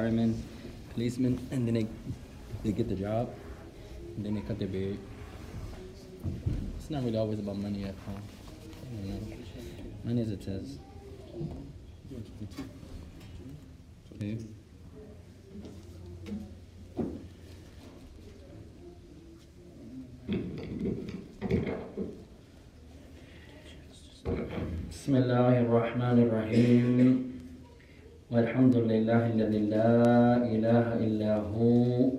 firemen, policemen, and then they they get the job, and then they cut their beard. It's not really always about money at home. You know. Money is a test. Okay. بسم الله الرحمن الرحيم والحمد لله الذي لا إله إلا هو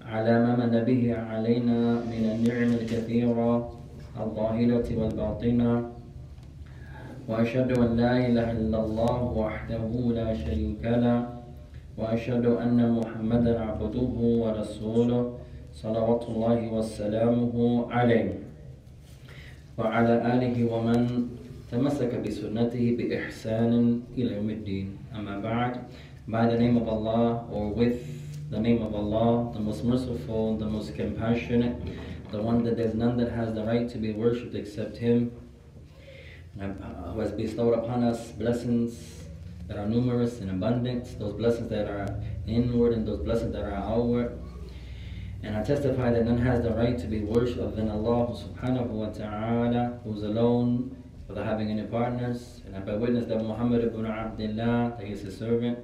على ما من به علينا من النعم الكثيرة الظاهرة والباطنة. وأشهد أن لا إله إلا الله وحده لا شريك له وأشهد أن محمدا عبده ورسوله صلوات الله وسلامه عليه. وعلى آله ومن تمسك بسنته بإحسان إلى يوم الدين. Amma Ba'd, by the name of Allah or with the name of Allah, the most merciful, the most compassionate, the one that there's none that has the right to be worshipped except Him, uh, who has bestowed upon us blessings that are numerous and abundant, those blessings that are inward and those blessings that are outward. And I testify that none has the right to be worshipped than Allah subhanahu wa ta'ala, who is alone without having any partners. And I bear witness that Muhammad ibn Abdullah, that he is his servant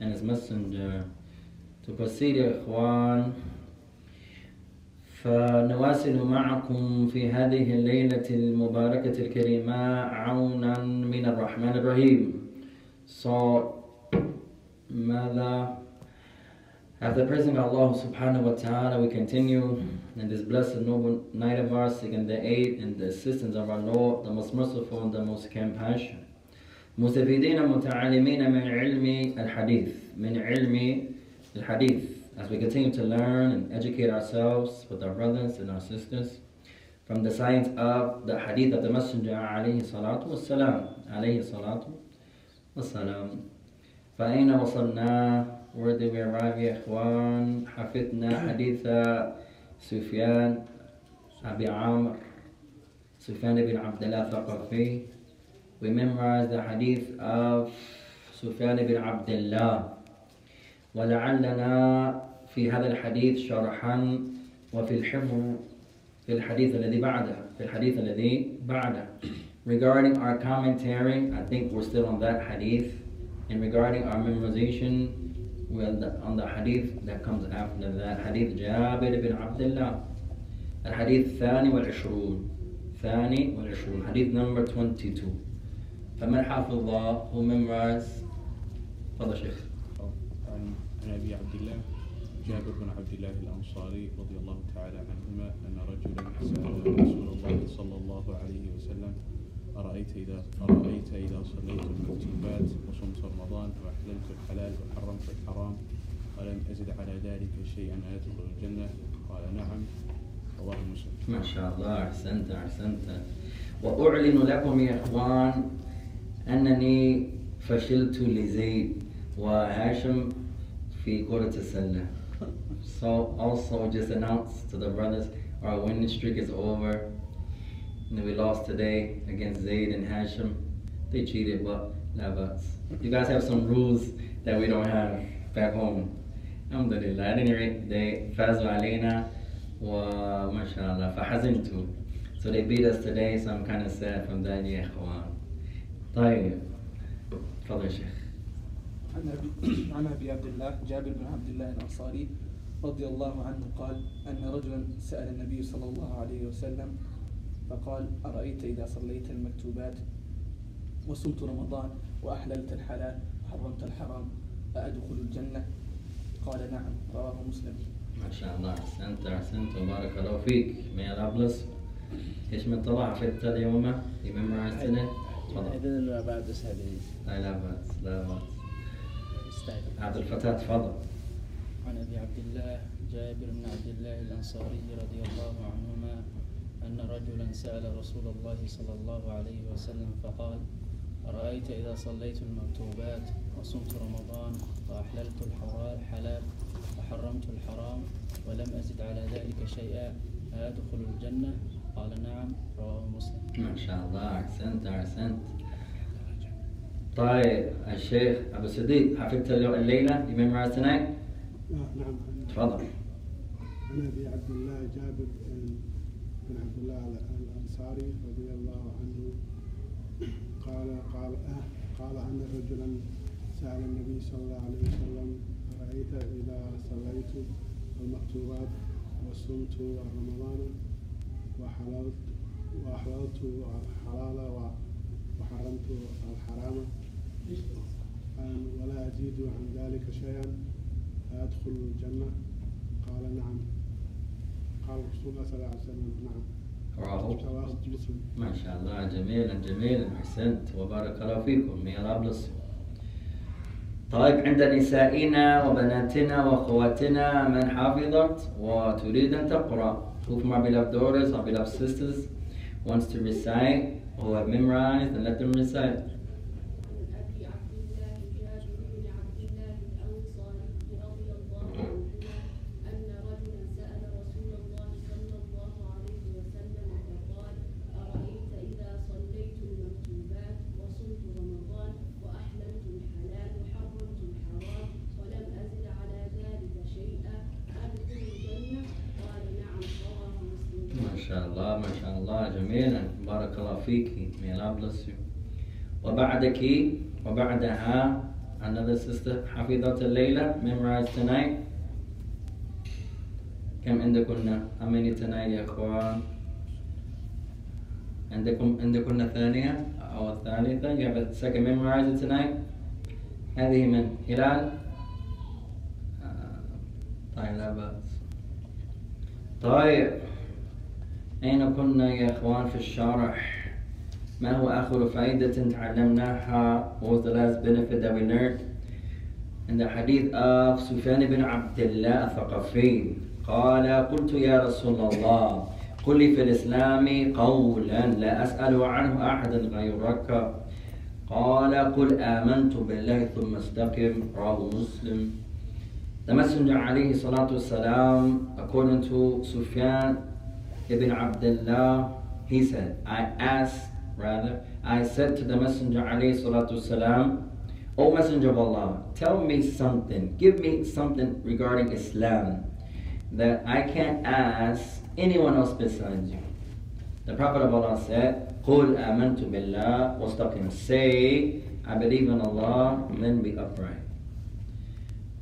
and his messenger. To proceed, إخوان, فنواصل معكم في هذه الليلة المباركة الكريمة عونا من الرحمن الرحيم. So, ماذا After praising Allah subhanahu wa ta'ala, we continue in this blessed noble night of ours, seeking the aid and the assistance of our Lord, the most merciful and the most compassionate. مستفيدين متعلمين من علم الحديث من علم الحديث as we continue to learn and educate ourselves with our brothers and our sisters from the science of the hadith of the messenger عليه الصلاة والسلام عليه الصلاة والسلام فأين وصلنا where did we arrive يا إخوان حفظنا حديث سفيان أبي عامر سفيان بن عبد الله الثقفي we memorized the hadith of سفيان بن عبد الله ولعلنا في هذا الحديث شرحا وفي الحفظ في الحديث الذي بعده في الحديث الذي بعده regarding our commentary I think we're still on that hadith and regarding our memorization well, the, on the hadith that comes after that hadith بن عبد الله الحديث الثاني والعشرون ثاني والعشرون حديث number 22 فمن حافظ who memorized تفضل شيخ عن أبي عبد الله جابر بن عبد الله الأنصاري رضي الله تعالى عنهما أن رجلا سال رسول الله صلى الله عليه وسلم أرأيت اذا أرأيت إذا صليت المكتوبات وصمت رمضان وأحللت الحلال وحرمت الحرام ولم أزد على ذلك شيئا أدخل الجنة؟ قال نعم. رواه مسلم. ما شاء الله أحسنت أحسنت. وأعلن لكم يا إخوان أنني فشلت لزيد وهاشم في كرة السلة. So also just announce to the brothers our winning streak is over. And we lost today against Zaid and Hashim. They cheated, but not us. You guys have some rules that we don't have back home. Alhamdulillah. At any rate, they فازوا علينا وما شاء الله فحزنت. So they beat us today, so I'm kind of sad from that, يا إخوان. طيب. تفضل يا شيخ. عن أبي, عن أبي عبد الله جابر بن عبد الله الأنصاري رضي الله عنه قال أن رجلا سأل النبي صلى الله عليه وسلم فقال أرأيت إذا صليت المكتوبات وصمت رمضان وأحللت الحلال وحرمت الحرام أأدخل الجنة قال نعم رواه مسلم ما شاء الله أحسنت أحسنت وبارك الله فيك bless you. إيش من طلع حفظت اليوم؟ You memorized today? I تفضل. this hadith. لا لا بأس لا بأس. عبد الفتاح تفضل. عن أبي عبد الله جابر بن عبد الله الأنصاري رضي الله عنهما أن رجلا سأل رسول الله صلى الله عليه وسلم فقال أرأيت إذا صليت المكتوبات وصمت رمضان وأحللت الحلال وحرمت الحرام ولم أزد على ذلك شيئا ادخل الجنة؟ قال نعم رواه مسلم. ما شاء الله أحسنت أحسنت. طيب الشيخ أبو صديق حفظت الليلة؟ you memorized tonight نعم تفضل. عن أبي عبد الله جابر بن عبد الله الأنصاري رضي الله عنه قال قال آه قال أن رجلا سأل النبي صلى الله عليه وسلم أرأيت إذا صليت المكتوبات وصمت رمضان وحللت وأحللت الحلال وحرمت الحرام؟ أن ولا أزيد عن ذلك شيئا أدخل الجنة؟ قال نعم. قال رسول الله صلى الله عليه وسلم نعم. ما شاء الله. جميلا جميلا. أحسنت. وبارك الله فيكم. يا رب طيب عند نسائنا وبناتنا وأخواتنا من حافظت وتريد أن تقرأ. Who our beloved daughters, our beloved sisters wants to recite or have memorized and let them recite عن أبي عبد الله جابر بن عبد الله الأنصاري رضي الله عنهما أن رجلا سأل رسول الله صلى الله عليه وسلم فقال أرأيت إذا صليت المكتوبات وصمت رمضان وأحللت الحلال وحرمت الحرام ولم أزد على ذلك شيئا أدخل الجنة قال نعم رواه مسلم ما شاء الله ما شاء الله جميلا بارك الله فيك may Allah bless you وبعدك وبعدها another sister حفظت الليلة memorized tonight. كم عندكن؟ how many tonight يا إخوان؟ عندكم عندكن الثانية أو الثالثة you have a second memorizer tonight. هذه من هلال. آه، طيب لا بأس. طيب أين كنا يا إخوان في الشرح؟ ما هو آخر فائدة تعلمناها؟ Was the last benefit that we learned? In the hadith سفيان بن عبد الله الثقفي قال قلت يا رسول الله قل لي في الإسلام قولا لا أسأل عنه أحدا غيرك. قال قل آمنت بالله ثم استقم رواه مسلم. The Messenger عليه الصلاة والسلام according to Sufyan ibn Abdullah he said I asked rather I said to the Messenger عليه الصلاة والسلام O Messenger of Allah tell me something give me something regarding Islam that I can't ask anyone else besides you the Prophet of Allah said قل آمنت بالله واستقم say I believe in Allah and then be upright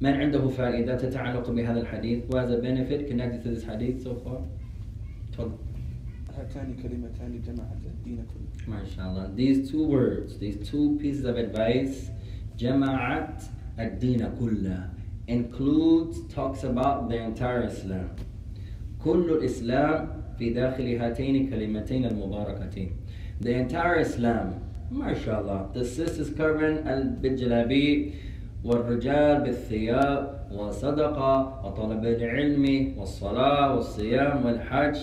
من عنده فائدة تتعلق بهذا الحديث Who has a benefit connected to this hadith so far تفضل هاتان كلمتان جمعت الدين كله. ما شاء الله these two words these two pieces of advice جمعت الدين كله. Includes talks about the entire Islam. كل الإسلام في داخل هاتين الكلمتين المباركتين. The entire Islam ما شاء الله the sisters covering بالجلابيب والرجال بالثياب والصدقة وطلب العلم والصلاة والصيام والحج.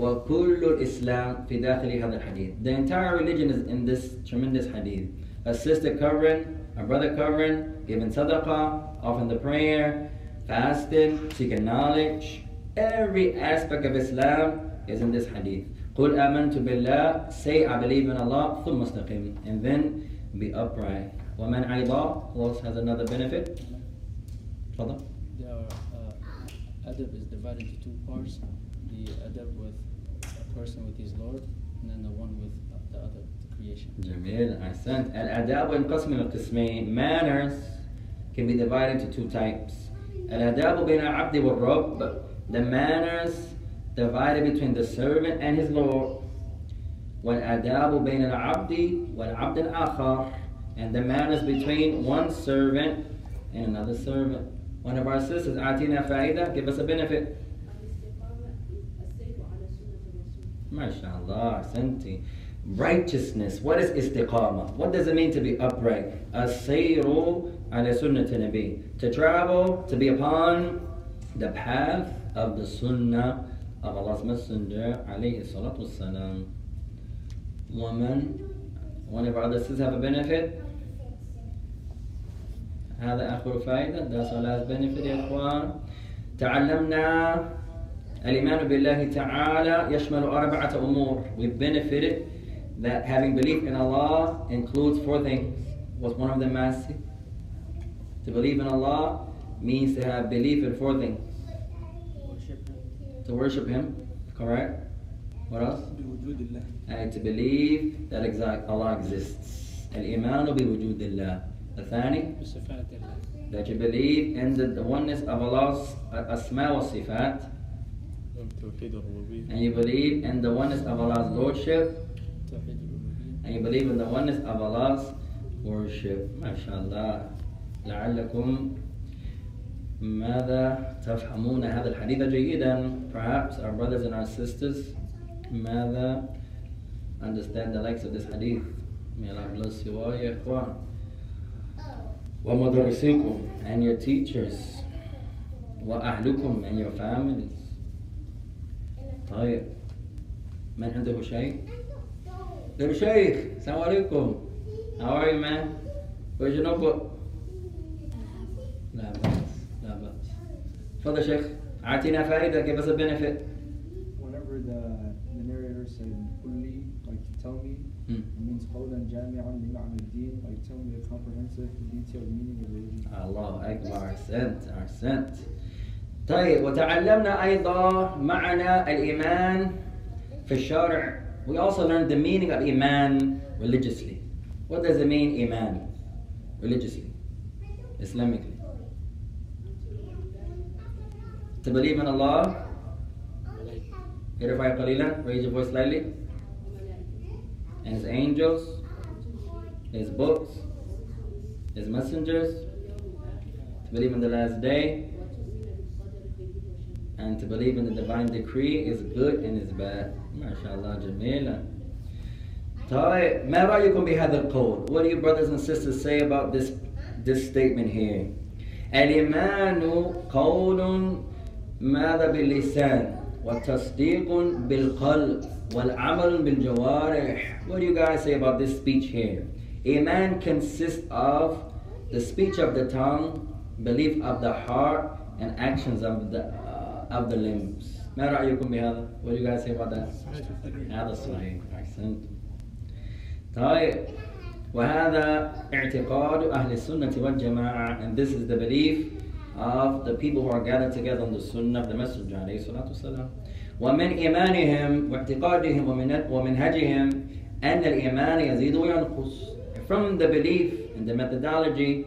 وكل الإسلام في داخل هذا الحديث the entire religion is in this tremendous hadith a sister covering a brother covering giving sadaqah offering the prayer fasting seeking knowledge every aspect of Islam is in this hadith قل آمنت بالله say I believe in Allah ثم استقم and then be upright ومن أيضا who else has another benefit تفضل There are, uh, adab is divided into two parts. person with his Lord, and then the one with the other, the creation. جميل أحسنت الآداب ينقسم إلى قسمين manners can be divided into two types الآداب بين العبد والرب the manners divided between the servant and his Lord والآداب بين العبد والعبد الآخر and the manners between one servant and another servant one of our sisters أعطينا فائدة give us a benefit الرسول ما شاء الله أحسنتي righteousness what is istiqamah what does it mean to be upright السير على سنة النبي to travel to be upon the path of the sunnah of Allah's messenger عليه الصلاة والسلام woman one of our other sisters have a benefit هذا آخر فائدة that's our last benefit يا إخوان تعلمنا الإيمان بالله تعالى يشمل أربعة أمور we benefited that having belief in Allah includes four things Was one of them mercy? To believe in Allah means to have belief in four things. Worship Him. To worship Him, correct? What else? بوجود الله And to believe that exact Allah exists. الإيمان بوجود الله. الثاني بصفات الله. that you believe in the, the oneness of Allah's asma wa sifat توحيد الربوبية and you believe in the oneness of Allah's lordship توحيد الألوهية. and you believe in the oneness of Allah's worship MashaAllah لعلكم ماذا تفهمون هذا الحديث جيدا perhaps our brothers and our sisters ماذا understand the likes of this hadith may Allah bless you all يا إخوان ومدرسيكم and your teachers وأهلكم and your families طيب من عنده شيء؟ أبو شيخ السلام عليكم هاو ار يو مان؟ وش نقول؟ لا بأس لا بأس تفضل شيخ أعطينا فائدة كيف از بنفيت؟ Whenever the, the narrator said قل لي like tell me hmm. it means قولا جامعا لمعنى الدين like tell me a comprehensive detailed meaning of religion الله اكبر احسنت احسنت طيب وتعلمنا أيضا معنى الإيمان في الشرع We also learned the meaning of إيمان religiously What does it mean إيمان religiously Islamically To believe in Allah Verify قليلا Raise your voice slightly And His angels His books His messengers to believe in the last day and to believe in the divine decree is good and is bad ما شاء الله جميلة طيب ما رأيكم بهذا القول What do you brothers and sisters say about this this statement here الإيمان قول ماذا باللسان وتصديق بالقلب والعمل بالجوارح What do you guys say about this speech here Iman consists of the speech of the tongue belief of the heart and actions of the uh, of the limbs ما رأيكم بهذا What do you guys say about that هذا صحيح أحسنت طيب وهذا اعتقاد أهل السنة والجماعة and this is the belief of the people who are gathered together on the sunnah of the messenger عليه الصلاة والسلام ومن إيمانهم واعتقادهم ومن ومنهجهم أن الإيمان يزيد وينقص from the belief and the methodology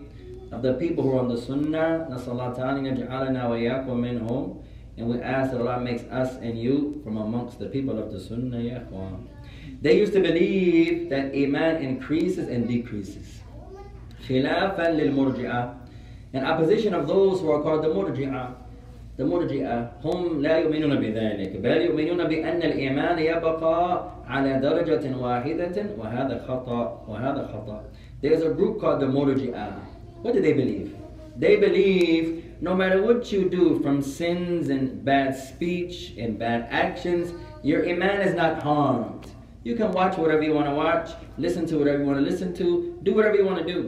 of the people who are on the sunnah نسأل الله تعالى أن يجعلنا وإياكم منهم and we ask that Allah makes us and you from amongst the people of the sunnah يا إخوان They used to believe that Iman increases and decreases. خلافا للمرجئة in opposition of those who are called the مرجئة The مرجئة هم لا يؤمنون بذلك بل يؤمنون بأن الإيمان يبقى على درجة واحدة وهذا خطأ وهذا خطأ There's a group called the مرجئة What do they believe? They believe no matter what you do from sins and bad speech and bad actions, your iman is not harmed. You can watch whatever you want to watch, listen to whatever you want to listen to, do whatever you want to do.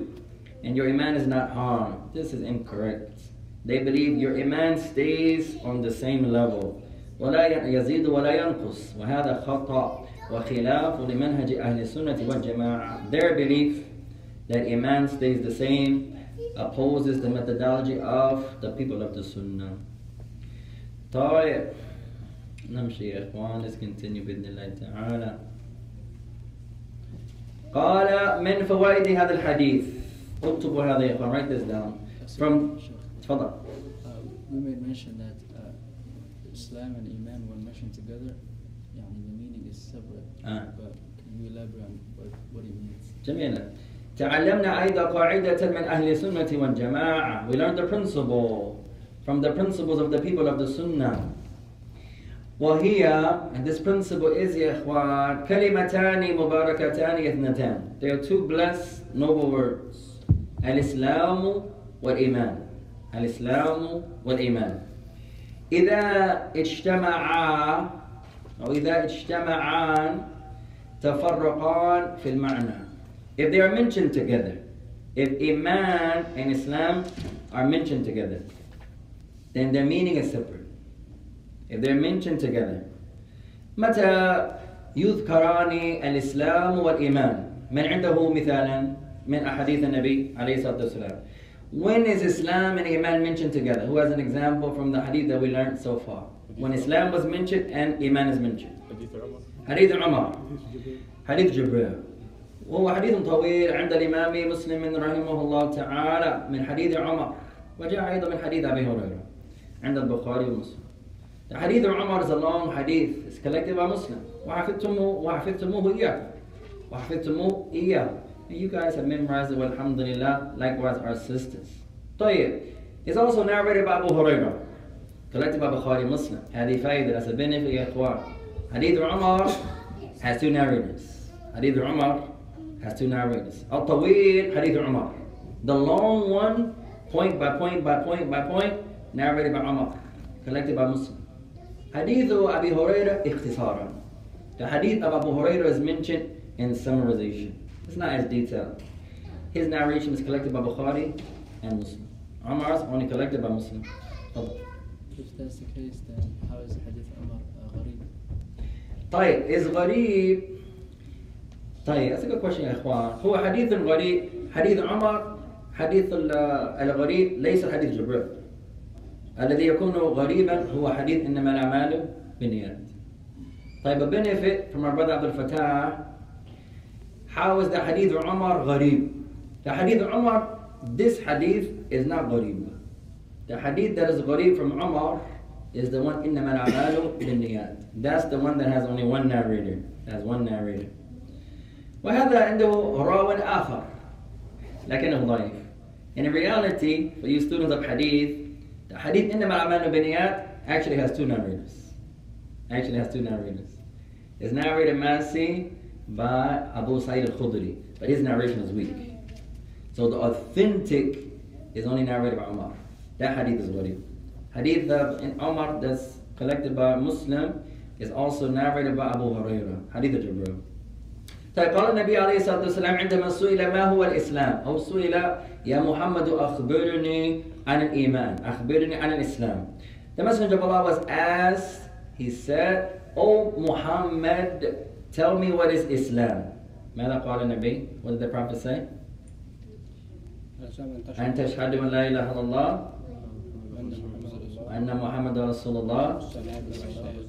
And your iman is not harmed. This is incorrect. They believe your iman stays on the same level. ولا يزيد ولا ينقص وهذا خطأ وخلاف لمنهج أهل السنة والجماعة. Their belief that iman stays the same opposes the methodology of the people of the Sunnah. طيب نمشي يا إخوان let's continue بإذن الله تعالى قال من فوائد هذا الحديث اكتبوا هذا يا إخوان write this down from تفضل Uh, we may mention that uh, Islam and Iman when mentioned together, يعني the meaning is separate. Ah. But can you elaborate on what, what he means? جميلة تعلمنا أيضا قاعدة من أهل السنة والجماعة. We learned the principle from the principles of the people of the Sunnah. وهي and this principle is يا إخوان كلمتان مباركتان اثنتان. They are two blessed noble words. الإسلام والإيمان. الإسلام والإيمان. إذا اجتمعا أو إذا اجتمعان تفرقان في المعنى. If they are mentioned together, if Iman and Islam are mentioned together, then their meaning is separate. If they're mentioned together, متى يذكران الإسلام والإيمان؟ من عنده مثالا؟ من أحاديث النبي عليه الصلاة والسلام. When is Islam and Iman mentioned together? Who has an example from the hadith that we learned so far? When Islam was mentioned and Iman is mentioned. حديث عمر حديث عمر وهو حديث طويل عند الإمام مسلم رحمه الله تعالى من حديث عمر وجاء أيضا من حديث أبي هريرة عند البخاري ومسلم of Umar is a long hadith. It's collected by Muslim. وحفظتموه وحفظتموه إياكم. وحفظتموه إياه. And you guys have memorized it, alhamdulillah. Likewise, our sisters. طيب. It's also narrated by Abu Hurairah. Collected by Bukhari Muslim. هذه فائدة. That's a benefit يا إخوان. Of Umar has two narrators. Of Umar has two narrators. الطويل حديث عمر. The long one, point by point by point by point, narrated by Umar. Collected by Muslim. Hadith of Abi Hurairah اختصارا. The hadith of Abu Hurairah is mentioned in summarization. It's not as detailed. His narration is collected by Bukhari and Muslim. Umar's only collected by Muslim. تفضل. If that's the case, then how is Hadith Umar uh, غريب? طيب is غريب طيب that's a يا إخوان. هو حديث الغريب حديث عمر حديث الغريب ليس حديث جبريل. الذي يكون غريبا هو حديث إنما الأعمال بالنيات. طيب a benefit from our brother عبد الفتاح how is حديث عمر غريب؟ The حديث عمر this حديث is not غريب. The حديث that is غريب from عمر is the one إنما الأعمال بالنيات. That's the one that has only one narrator. Has one narrator. وهذا عنده راو آخر لكنه ضعيف in reality for you students of hadith the hadith إنما الأعمال بالنيات actually has two narrators actually has two narrators it's narrated Masi by Abu Sa'id al-Khudri but his narration is weak so the authentic is only narrated by Umar that hadith is gharib Hadith of in Umar that's collected by Muslim is also narrated by Abu Hurairah. Hadith of Jibril. طيب قال النبي عليه الصلاة والسلام عندما سئل ما هو الإسلام؟ أو سئل يا محمد أخبرني عن الإيمان أخبرني عن الإسلام. The Messenger of Allah was asked he said O Muhammad tell me what is Islam. ماذا قال النبي؟ What did the Prophet say? أن تشهد أن لا إله إلا الله وأن محمد رسول الله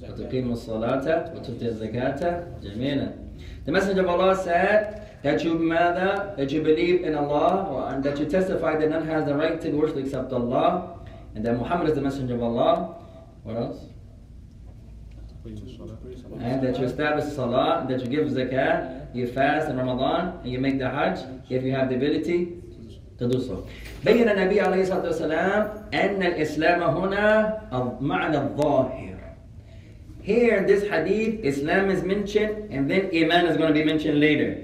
وتقيم الصلاة وتؤتي الزكاة جميلا. The Messenger of Allah said that you mother, that you believe in Allah and that you testify that none has the right to worship except Allah and that Muhammad is the Messenger of Allah. What else? تقيم الصلاة And that you establish Salah, that you give Zakat, you fast in Ramadan, and you make the Hajj if you have the ability to do so. بين النبي عليه الصلاة والسلام أن الإسلام هنا معنى الظاهر. Here in this hadith, Islam is mentioned and then Iman is going to be mentioned later.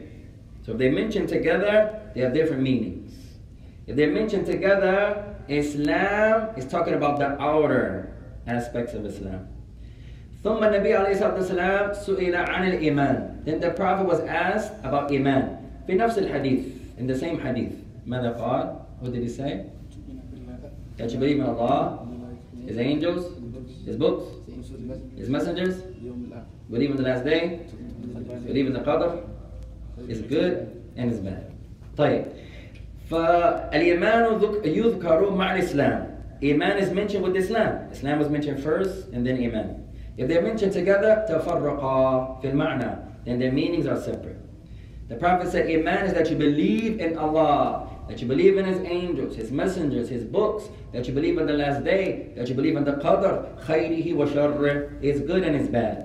So if they mention together, they have different meanings. If they're mentioned together, Islam is talking about the outer aspects of Islam. ثم النبي عليه الصلاة والسلام سئل عن الإيمان. Then the Prophet was asked about Iman. في نفس الحديث, in the same hadith. ماذا قال? What did he say? That you believe in Allah, His angels, His books, His messengers, believe in the last day, believe in the qadr, is good and is bad. طيب فالإيمان ذك- يذكر مع الإسلام. Iman is mentioned with Islam. Islam was mentioned first and then Iman. If they're mentioned together, تفرقا في المعنى. Then their meanings are separate. The Prophet said, Iman is that you believe in Allah, that you believe in His angels, His messengers, His books, that you believe in the last day, that you believe in the qadr, خيره وشره, is good and is bad.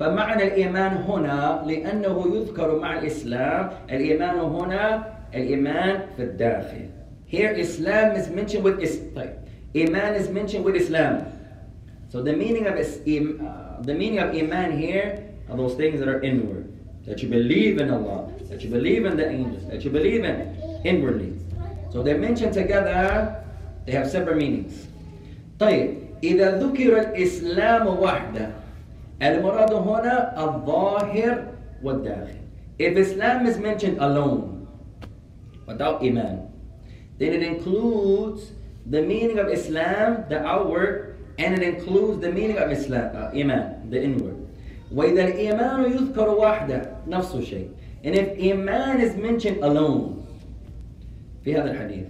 فمعنى الإيمان هنا لأنه يذكر مع الإسلام الإيمان هنا الإيمان في الداخل Here Islam is mentioned with is طيب. Iman is mentioned with Islam. So the meaning of is, im- uh, the meaning of Iman here are those things that are inward. That you believe in Allah, that you believe in the angels, that you believe in inwardly. So they're mentioned together, they have separate meanings. طيب إذا ذكر الإسلام وحده المراد هنا الظاهر والداخل. If Islam is mentioned alone, without Iman, then it includes the meaning of Islam, the outward, and it includes the meaning of Islam, uh, Iman, the inward. وإذا الإيمان يذكر وحده نفس الشيء. And if Iman is mentioned alone, في هذا الحديث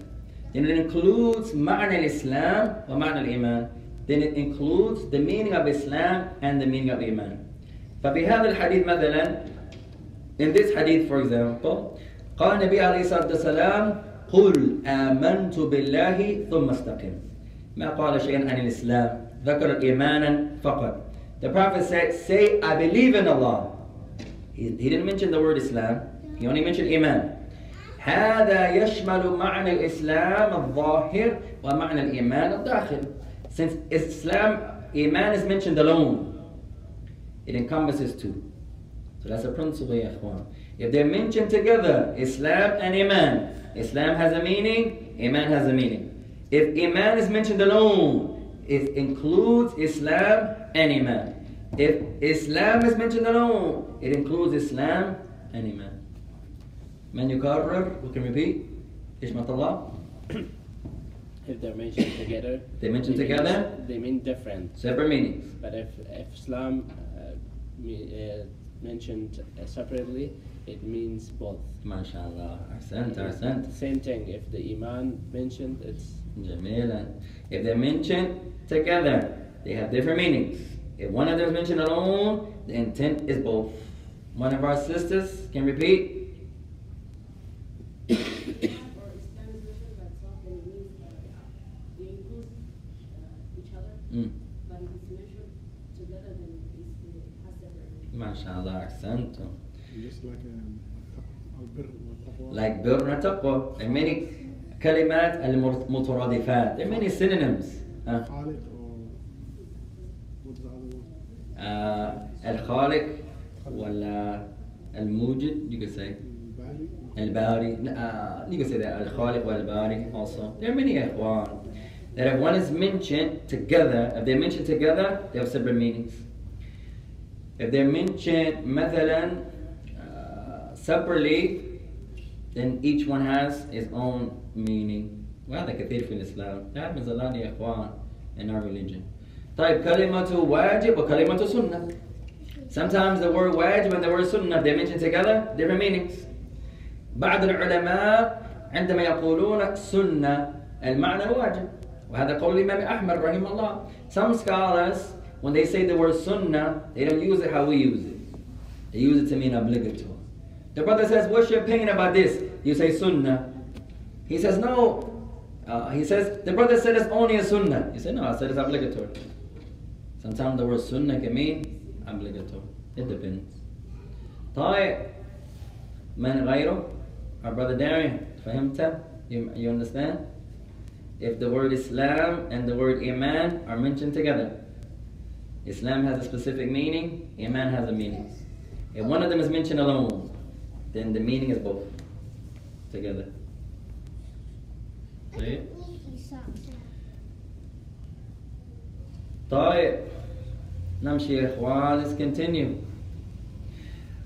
then it includes معنى الإسلام ومعنى الإيمان then it includes the meaning of Islam and the meaning of Iman ففي هذا الحديث مثلا in this hadith for example قال النبي عليه الصلاة والسلام قل آمنت بالله ثم استقم ما قال شيئا عن الإسلام ذكر إيمانا فقط The Prophet said say I believe in Allah he, he didn't mention the word Islam he only mentioned Iman هذا يشمل معنى الإسلام الظاهر ومعنى الإيمان الداخل since Islam Iman is mentioned alone it encompasses two so that's a principle يا إخوان if they're mentioned together Islam and Iman Islam has a meaning Iman has a meaning if Iman is mentioned alone it includes Islam and Iman if Islam is mentioned alone it includes Islam and Iman من يكرر we can repeat إيش الله If they're mentioned together, They mentioned mean- together? they mean different. separate meanings But if, if Islam uh, me, uh, mentioned uh, separately, it means both. ما شاء الله أحسنت أحسنت Same thing. If the Iman mentioned, it's جميلا if they're mentioned together they have different meanings if one of them is mentioned alone the intent is both one of our sisters can repeat شاء الله أحسنتم Just like um, البر والتقوى. like بر وتقوى there are many كلمات المترادفات there are many synonyms ها. خالق or what's the other one? آه الخالق ولا الموجد you could say الباري. الباري uh, you can say that الخالق والباري also there are many إخوان that if one is mentioned together if they're mentioned together they have separate meanings if they're mentioned مثلا uh, separately then each one has its own meaning وهذا كثير في الإسلام that happens a lot يا إخوان in our religion طيب كلمة واجب وكلمة سنة Sometimes the word wajib and the word sunnah they mentioned together different meanings بعض العلماء عندما يقولون سنة المعنى الواجب وهذا قول الإمام أحمد رحمه الله Some scholars when they say the word sunnah they don't use it how we use it they use it to mean obligatory The brother says what's your opinion about this You say sunnah He says no uh, He says the brother said it's only a sunnah You say no I said it's obligatory Sometimes the word sunnah can mean obligatory It depends طيب من غيره Our brother Darian فهمت you, you understand If the word Islam and the word Iman are mentioned together Islam has a specific meaning Iman has a meaning If one of them is mentioned alone then the meaning is both together طيب طيب نمشي يا اخوان let's continue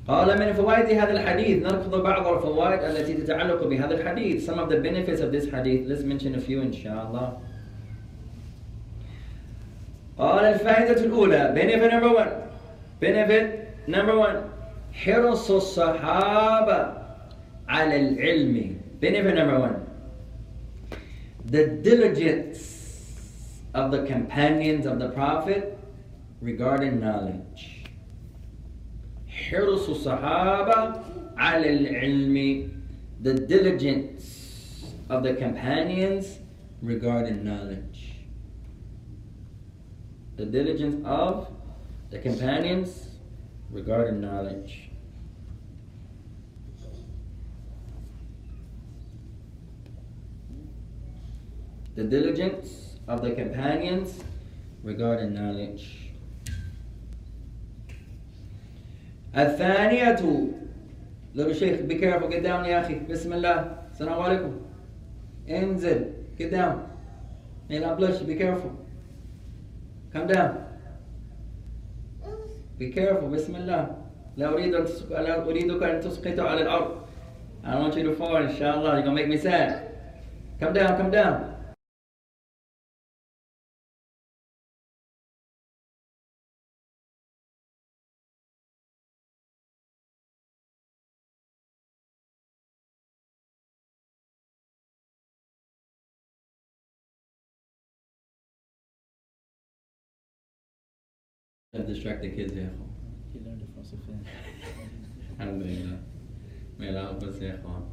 قال من فوائد هذا الحديث نركض بعض الفوائد التي تتعلق بهذا الحديث some of the benefits of this hadith let's mention a few إن شاء الله قال الفائدة الأولى benefit number one benefit number one حرص الصحابة على العلم benefit number one the diligence of the companions of the Prophet regarding knowledge. حرص الصحابة على العلم the diligence of the companions regarding knowledge. The diligence of the companions regarding knowledge. The diligence of the companions regarding knowledge. الثانية little شيخ be careful get down يا أخي بسم الله السلام عليكم انزل get down may not blush be careful come down be careful بسم الله لا أريد أن تسق... لا أريدك أن تسقط على الأرض I don't want you to fall إن شاء الله you're gonna make me sad come down come down Have distracted kids here. He learned it from Sufyan. Alhamdulillah. May Allah help us, ya ikhwan.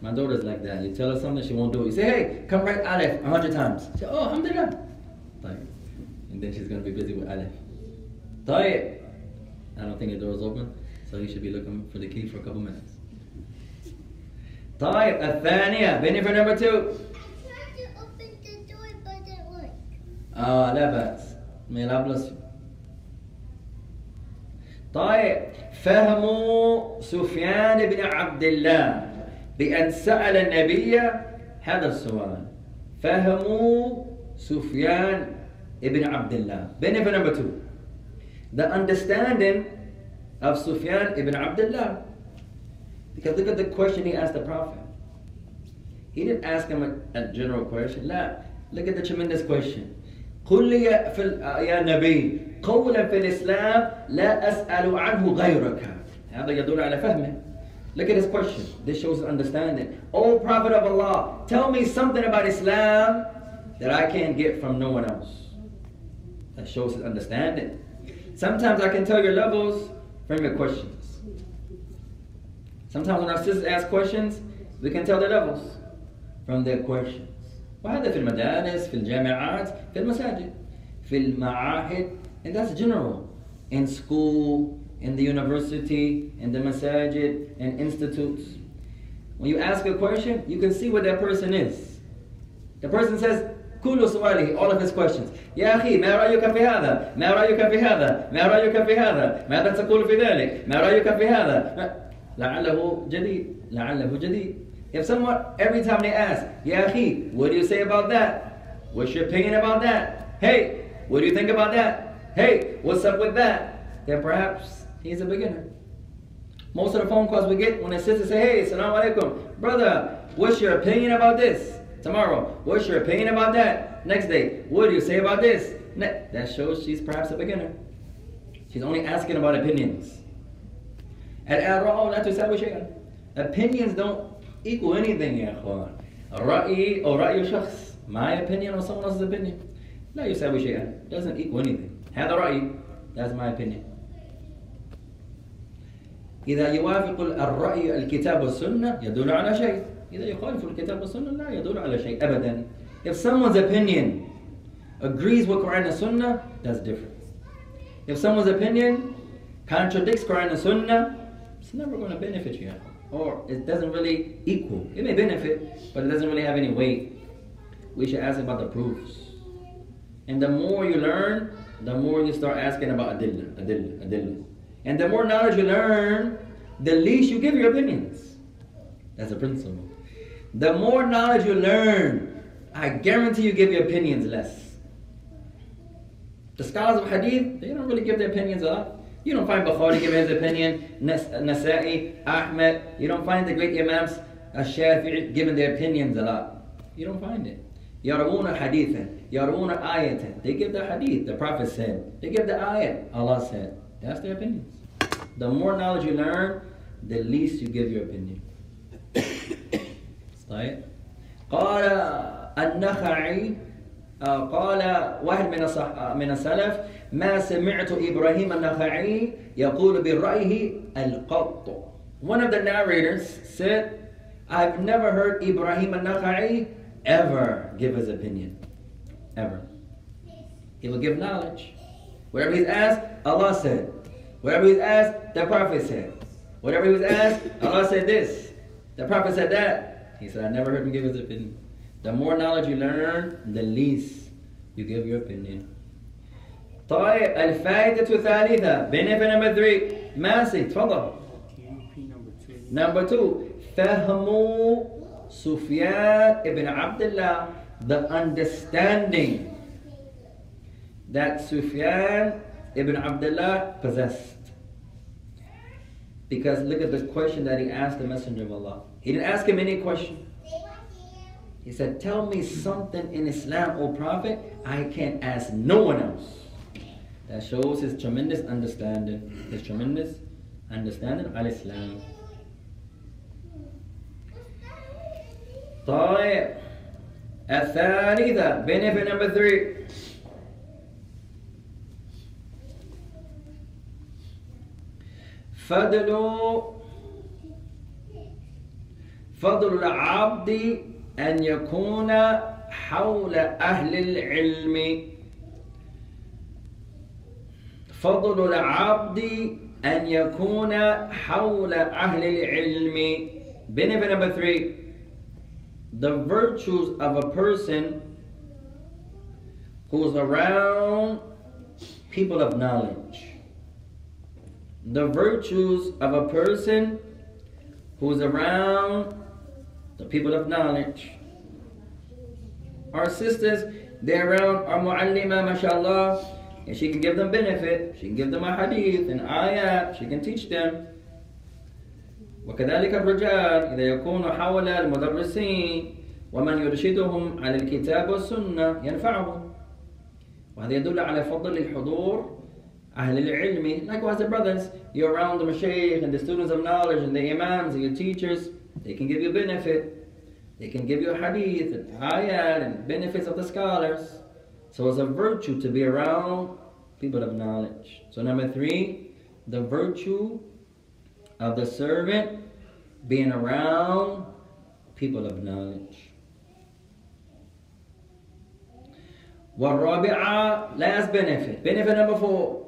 My daughter's like that. You tell her something, she won't do it. You say, hey, come write Aleph a hundred times. She say, oh, Alhamdulillah. Like, and then she's going to be busy with Aleph. طيب. I don't think the door's open, so you should be looking for the key for a couple minutes. طيب الثانية benefit number two. tried to open the door, but it didn't work. آه لا Allah bless you. طيب فهم سفيان بن عبد الله بأن سأل النبي هذا السؤال فهم سفيان عبد الله benefit number two the understanding of Sufyan ibn Abdullah because look at the question he asked the Prophet he didn't ask him a, a general question look at the tremendous question قل لي يا, في ال- يا نبي قولا في الإسلام لا أسأل عنه غيرك هذا يدل على فهمه Look at his question. This shows his understanding. O Prophet of Allah, tell me something about Islam that I can't get from no one else. That shows his understanding. Sometimes I can tell your levels from your questions. Sometimes when our sisters ask questions, we can tell their levels from their questions. وهذا في المدارس في الجامعات في المساجد في المعاهد and that's general in school in the university in the masajid in institutes when you ask a question you can see what that person is the person says كل سؤاله all of his questions يا أخي ما رأيك في هذا ما رأيك في هذا ما رأيك في هذا ماذا تقول في ذلك ما رأيك في هذا لعله جديد لعله جديد If someone, every time they ask, Yahi, what do you say about that? What's your opinion about that? Hey, what do you think about that? Hey, what's up with that? Then perhaps he's a beginner. Most of the phone calls we get when a sister say, hey, salam alaikum, brother, what's your opinion about this? Tomorrow, what's your opinion about that? Next day, what do you say about this? Ne that shows she's perhaps a beginner. She's only asking about opinions. At Opinions don't ايكو اني ثينج يا اخوان رايي أو راي شخص ماي اوبينيون أو سمون از اوبينيون لا يساوي شيئا لازم ايكو اني هذا رايي That's my opinion. إذا يوافق الرأي الكتاب والسنة يدل على شيء. إذا يخالف الكتاب والسنة لا يدل على شيء أبدا. If someone's opinion agrees with Quran and Sunnah, that's different. If someone's opinion contradicts Quran and Sunnah, it's never going to benefit you. Or it doesn't really equal. It may benefit, but it doesn't really have any weight. We should ask about the proofs. And the more you learn, the more you start asking about adillah, adillah, adillah. And the more knowledge you learn, the least you give your opinions. That's a principle. The more knowledge you learn, I guarantee you give your opinions less. The scholars of hadith, they don't really give their opinions a lot. You don't find Bukhari giving his opinion, Nas- Nasa'i, Ahmed. You don't find the great Imams, Shafi'i, giving their opinions a lot. You don't find it. يروون حديثا يروون آية They give the hadith, the Prophet said. They give the ayat, Allah said. That's their opinions. The more knowledge you learn, the least you give your opinion. طيب قال النخعي آه، قال واحد من الصح... من السلف ما سمعت إبراهيم النخعي يقول برأيه القط One of the narrators said I've never heard Ibrahim al-Nakha'i ever give his opinion. Ever. He will give knowledge. Whatever he's asked, Allah said. Whatever he's asked, the Prophet said. Whatever he was asked, Allah said this. The Prophet said that. He said, I never heard him give his opinion. The more knowledge you learn, the least you give your opinion. طيب الفائدة الثالثة benefit number three ماسي تفضل number two فهم سفيان ibn Abdullah the understanding that Sufyan ibn Abdullah possessed because look at the question that he asked the messenger of Allah he didn't ask him any question he said tell me something in Islam O Prophet I can't ask no one else that shows his tremendous understanding, his tremendous understanding of Islam. طيب الثالثة benefit number three فضل فضل العبد أن يكون حول أهل العلم فضل العبد أن يكون حول أهل العلم benefit number three the virtues of a person who's around people of knowledge the virtues of a person who's around the people of knowledge our sisters they're around our muallima mashallah and she can give them benefit she can give them a hadith and ayat she can teach them وكذلك الرجال إذا يكون حول المدرسين ومن يرشدهم على الكتاب والسنة ينفعهم وهذا يدل على فضل الحضور أهل العلم likewise the brothers you're around the mashaykh and the students of knowledge and the imams and your teachers they can give you benefit they can give you a hadith and ayat and benefits of the scholars so it's a virtue to be around people of knowledge so number three the virtue of the servant being around people of knowledge. والرابعة last benefit benefit number four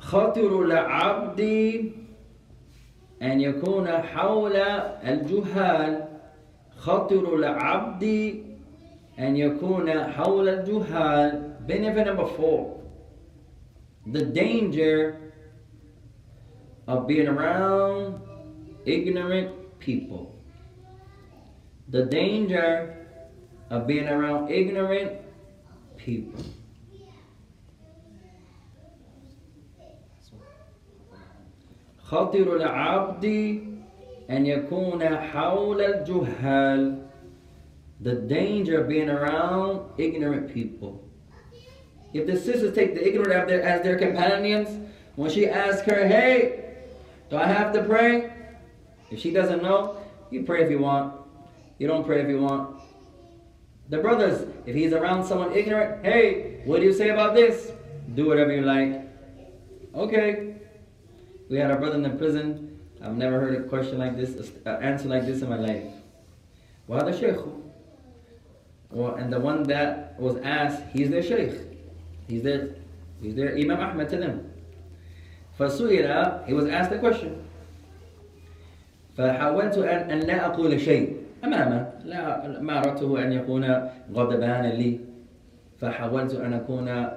خطر العبد أن يكون حول الجهال خطر العبد أن يكون حول الجهال benefit number four the danger of being around ignorant people. The danger of being around ignorant people. خطر العبد أن يكون حول الجهال The danger of being around ignorant people. If the sisters take the ignorant as their, as their companions, when she asks her, hey, do I have to pray? If she doesn't know, you pray if you want. You don't pray if you want. The brothers, if he's around someone ignorant, hey, what do you say about this? Do whatever you like. Okay. We had our brother in the prison. I've never heard a question like this, an answer like this in my life. وهذا شيخ. Well, and the one that was asked, he's their sheikh. He's their, he's their Imam Ahmed to them. فسئل he was asked a question فحاولت أن, أن لا أقول شيء أمامه لا ما أردته أن يكون غضبانا لي فحاولت أن أكون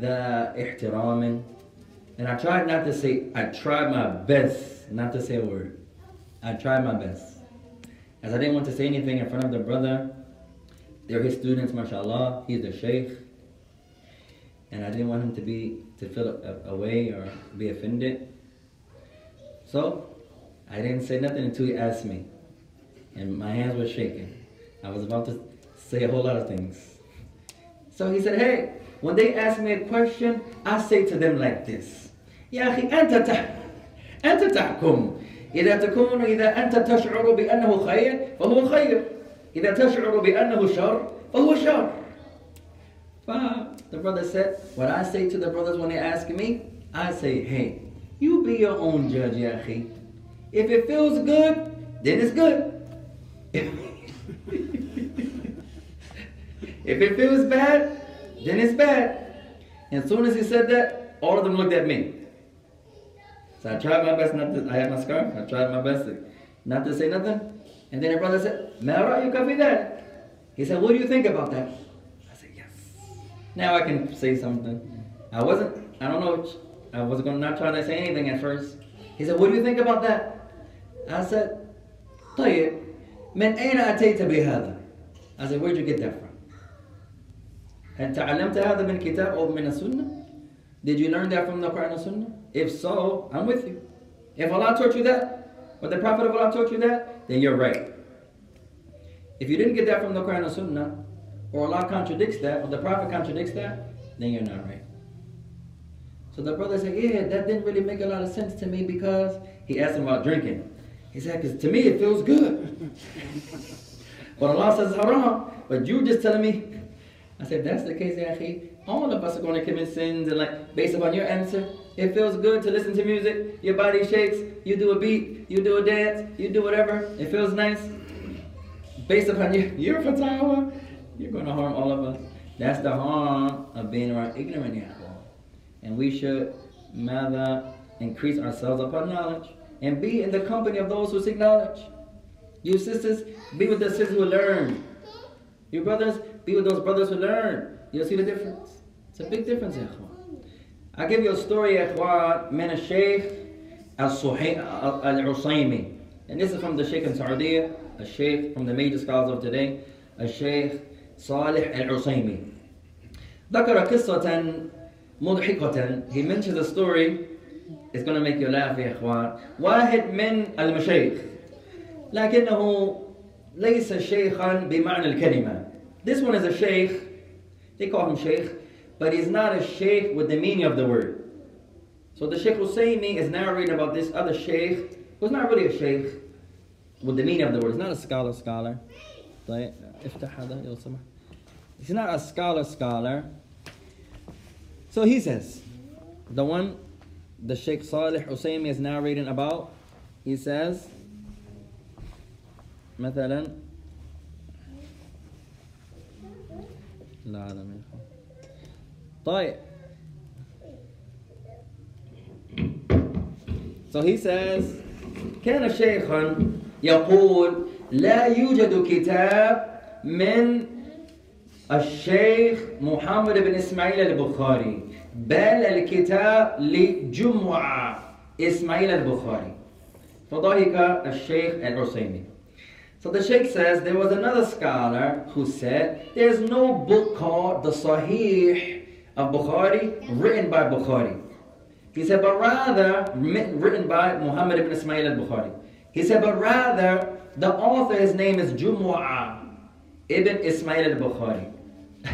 ذا احترام and I tried not to say I tried my best not to say a word. I tried my best. As I didn't want to say anything in front of the brother, they're his students, mashallah, he's the sheikh. And I didn't want him to be, to feel away or be offended. So, I didn't say nothing until he asked me. And my hands were shaking. I was about to say a whole lot of things. So he said, hey, when they ask me a question, I say to them like this. Ya akhi, anta أنت تحكم. إذا تكون إذا أنت تشعر بأنه خير فهو خير. إذا تشعر بأنه شر فهو شر. The brother said, what I say to the brothers when they ask me, I say, hey, you be your own judge, Yahi. If it feels good, then it's good. if it feels bad, then it's bad. And as soon as he said that, all of them looked at me. So I tried my best not to, I had my scarf, I tried my best to, not to say nothing. And then the brother said, Mara, you copy that? He said, what do you think about that? Now I can say something. I wasn't, I don't know, I was going to not try to say anything at first. He said, what do you think about that? I said, طيب من أين أتيت بهذا? I said, where'd you get that from? هل تعلمت هذا من كتاب أو من السنة? Did you learn that from the Quran and Sunnah? If so, I'm with you. If Allah taught you that, or the Prophet of Allah taught you that, then you're right. If you didn't get that from the Quran and Sunnah, or Allah contradicts that, or the Prophet contradicts that, then you're not right. So the brother said, yeah, that didn't really make a lot of sense to me because he asked him about drinking. He said, because to me it feels good. but Allah says haram, but you just telling me. I said, that's the case, Yahi. All of us are going to commit sins, and like based upon your answer, it feels good to listen to music. Your body shakes. You do a beat. You do a dance. You do whatever. It feels nice. Based upon your your fatwa, you're going to harm all of us. That's the harm of being around ignorant people. And we should rather increase ourselves upon knowledge and be in the company of those who seek knowledge. You sisters, be with the sisters who learn. You brothers, be with those brothers who learn. You'll see the difference. It's a big difference, ikhwan. I'll give you a story, ikhwan, من الشيخ al-Usaymi. And this is from the Sheikh in Saudi, a Sheikh from the major scholars of today, a Sheikh صالح العصيمي. ذكر قصة مضحكة. He mentions a story. It's going to make you laugh يا إخوان. واحد من المشايخ لكنه ليس شيخا بمعنى الكلمة. This one is a sheikh. They call him sheikh, but he's not a sheikh with the meaning of the word. So the Sheikh Usaymi is narrating about this other sheikh who's not really a sheikh with the meaning of the word. He's not a scholar scholar. He's not a scholar scholar. So he says, the one the Sheikh Salih Usaymi is narrating about, he says, مثلا لا لا طيب So he says كان شيخا يقول لا يوجد كتاب من الشيخ محمد بن اسماعيل البخاري بل الكتاب لجمعة اسماعيل البخاري فضحك الشيخ العثيمي So the Sheikh says there was another scholar who said there's no book called the Sahih of Bukhari written by Bukhari. He said, but rather written by Muhammad ibn Ismail al-Bukhari. He said, but rather the author, his name is Jumu'ah ibn Ismail al-Bukhari.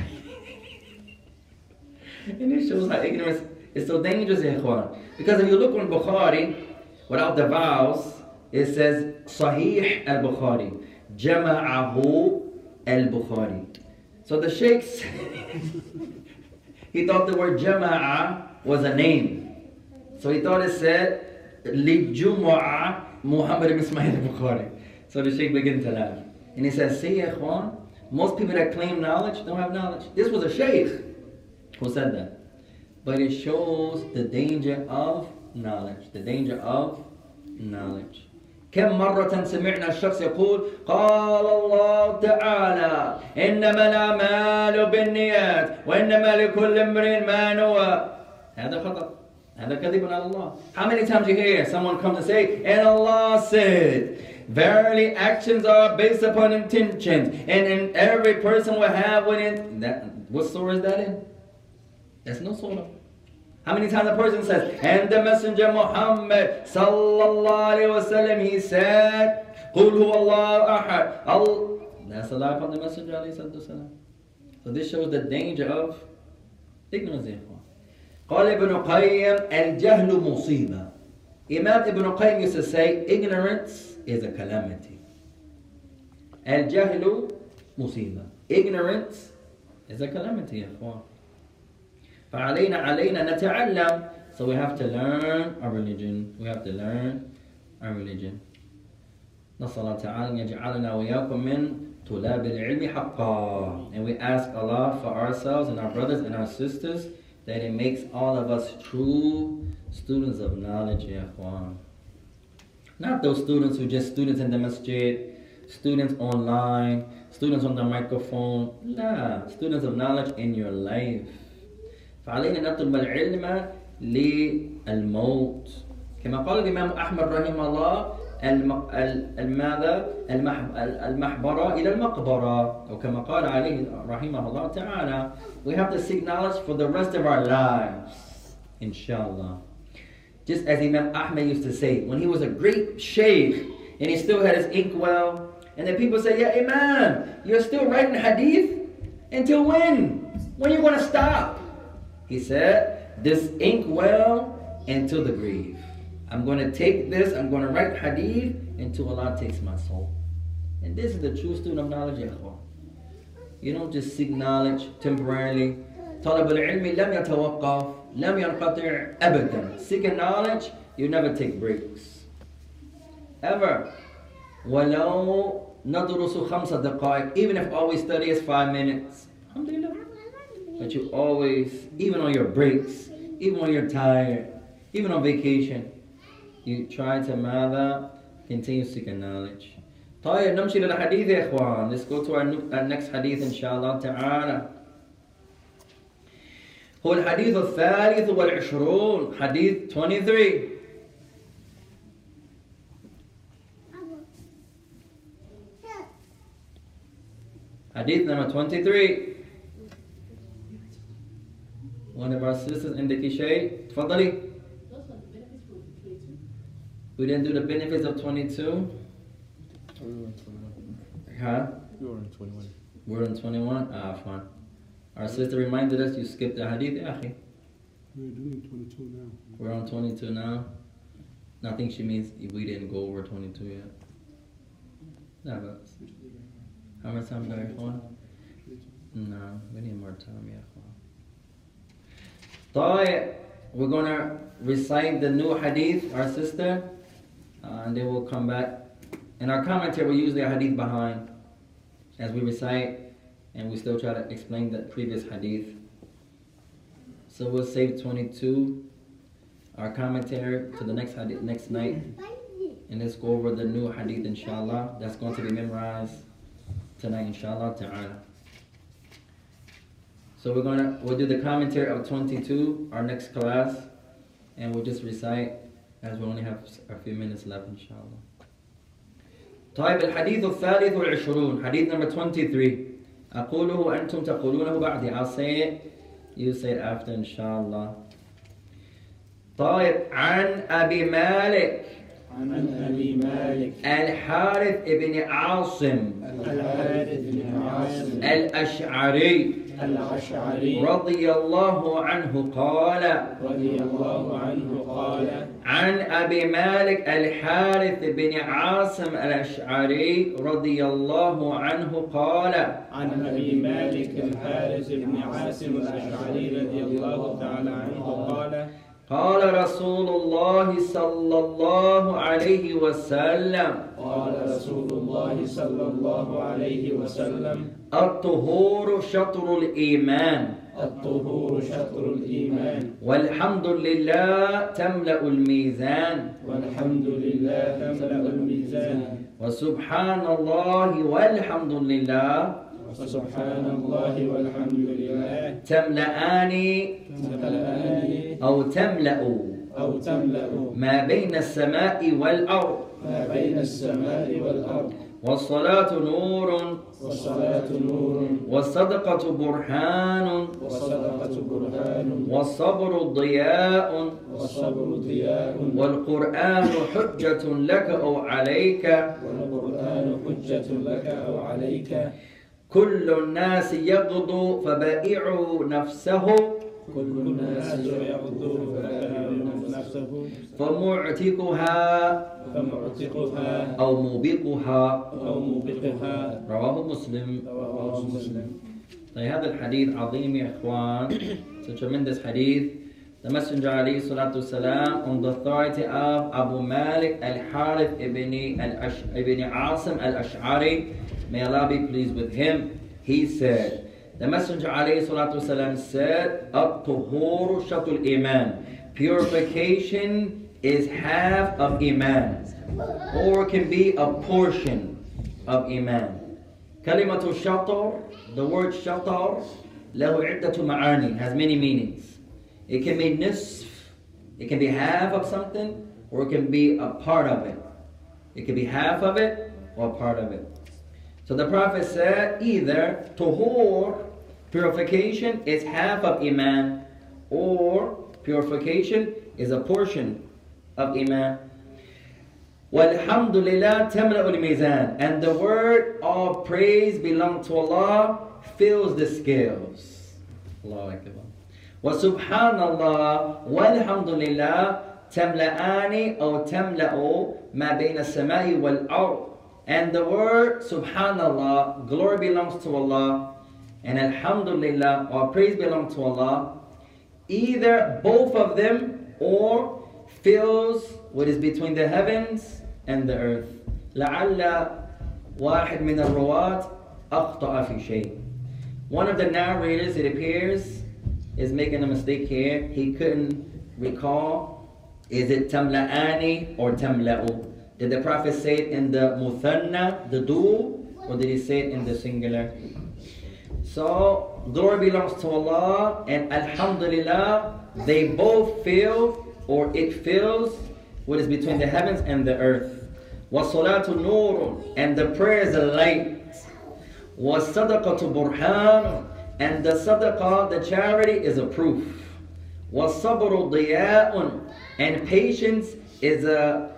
and it shows how ignorance is so dangerous, ikhwan. Because if you look on Bukhari, without the vowels, it says Sahih al-Bukhari. Jama'ahu al-Bukhari. So the sheikhs, he thought the word Jama'a was a name. So he thought it said Jumu'ah Muhammad ibn Ismail al-Bukhari. So the sheikh began to laugh. And he says, see ikhwan, most people that claim knowledge don't have knowledge. This was a sheikh who said that. But it shows the danger of knowledge. The danger of knowledge. كم مرة سمعنا الشخص يقول قال الله تعالى إنما الأعمال بالنيات وإنما لكل امرئ ما نوى هذا خطأ هذا كذب على الله How many times you hear someone come to say and Allah said Verily actions are based upon intentions and, and every person will have what in that what surah is that in? That's no surah. How many times a person says, and the Messenger Muhammad sallallahu alayhi wasallam, he said, قُلْ هُوَ اللَّهُ أَحَدٌ Al That's a lie from the Messenger alayhi wasallam. So this shows the danger of ignorance. قال ابن قيم الجهل مصيبة. Imam Ibn Qayyim used to say, ignorance is a calamity. الجهل مصيبة. Ignorance is a calamity, يا إخوان. فعلينا علينا نتعلم so we have to learn our religion we have to learn our religion نسأل الله تعالى أن يجعلنا وإياكم من طلاب العلم حقا and we ask Allah for ourselves and our brothers and our sisters that He makes all of us true students of knowledge يا إخوان not those students who just students in the masjid students online students on the microphone nah students of knowledge in your life فعلينا نطلب العلم للموت كما قال الإمام أحمد رحمه الله الماذا المحبرة إلى المقبرة أو كما قال عليه رحمه الله تعالى we have to seek knowledge for the rest of our lives inshallah just as Imam Ahmed used to say when he was a great sheikh and he still had his inkwell and then people say yeah Imam you're still writing hadith until when when are you going to stop he said, This ink well until the grave. I'm going to take this, I'm going to write hadith until Allah takes my soul. And this is the true student of knowledge, Yahweh. You don't just seek knowledge temporarily طلب العلم لم يتوقف لم ينقطع أبدا seeking knowledge you never take breaks ever ولو ندرس خمس دقائق even if all we study is five minutes Alhamdulillah but you always even on your breaks even when you're tired even on vacation you try to ماذا continue seeking knowledge طيب نمشي للحديث يا اخوان let's go to our, our next حديث ان شاء الله تعالى هو الحديث الثالث والعشرون حديث 23 حديث number 23 one of our sisters in the cliche, Tfadali. We didn't do the benefits of 22. We're on 21. Huh? We're in 21. We in 21? Ah, fine. Our sister reminded us you skipped the hadith, We're doing 22 now. We're on 22 now. I think she means we didn't go over 22 yet. But how much time do I have? No, we need more time, yeah. We're going to recite the new hadith, our sister, uh, and then we'll come back. In our commentary, we use the hadith behind as we recite, and we still try to explain the previous hadith. So we'll save 22, our commentary, to the next hadith, next night, and let's go over the new hadith, inshallah. That's going to be memorized tonight, inshallah ta'ala. So we're gonna we'll do the commentary of 22, our next class, and we'll just recite as we only have a few minutes left, inshallah. طيب الحديث الثالث والعشرون حديث number 23 أقوله وأنتم تقولونه بعدي I'll say it you say it after inshallah طيب عن أبي مالك عن أبي مالك الحارث ابن عاصم الحارث بن عاصم الأشعري الأشعري رضي الله عنه قال رضي الله عنه قال عن أبي مالك الحارث بن عاصم الأشعري رضي الله عنه قال عن أبي مالك الحارث بن عاصم الأشعري رضي الله تعالى عنه قال قال رسول الله صلى الله عليه وسلم. قال رسول الله صلى الله عليه وسلم. الطهور شطر الإيمان. الطهور شطر الإيمان. والحمد لله تملأ الميزان. والحمد لله تملأ الميزان. وسبحان الله والحمد لله وسبحان الله والحمد لله. تملأان تملأان أو تملأ. أو تملأ. ما بين السماء والأرض. ما بين السماء والأرض. والصلاة نور. والصلاة نور. والصدقة برهان. والصدقة برهان. والصبر ضياء. والصبر ضياء. والقرآن حجة لك أو عليك. والقرآن حجة لك أو عليك. كل الناس يغدو فبائع نفسه. كل الناس يغدو نفسه. فمعتقها فمعتقها أو موبقها. أو موبقها. رواه مسلم. رواه مسلم. طيب هذا الحديث عظيم يا إخوان. It's a tremendous hadith The Messenger عليه الصلاة والسلام on the authority of Abu Malik al-Harith ibn, al-Ash, ibn Asim al-Ash'ari May Allah be pleased with him He said The Messenger عليه الصلاة والسلام said الطهور شط الإيمان Purification is half of Iman or can be a portion of Iman كلمة الشطر, the word شطر, له عدة معاني, has many meanings. It can be nisf, it can be half of something, or it can be a part of it. It can be half of it or part of it. So the Prophet said either tuhur, purification, is half of Iman, or purification is a portion of Iman. Walhamdulillah tamla'u al-mizan. And the word all praise belong to Allah fills the scales. Allahu Akbar. Wa subhanallah walhamdulillah tamla'ani or tamla'u ma bayna samai wal ard. And the word subhanallah, glory belongs to Allah, and Alhamdulillah, all praise belongs to Allah, either both of them or fills what is between the heavens and the earth. لعل واحد من الرواة أخطأ في شيء. One of the narrators, it appears, is making a mistake here. He couldn't recall. Is it tamla'ani or tamla'u? Did the Prophet say it in the muthanna, the dual, or did he say it in the singular? So, glory belongs to Allah, and Alhamdulillah, they both fill, or it fills, what is between the heavens and the earth. وَالصَّلَاةُ نُورٌ And the prayer is a light. وَالصَّدَقَةُ بُرْحَانٌ And the sadaqah, the charity, is a proof. وَالصَّبْرُ ضِيَاءٌ And patience is a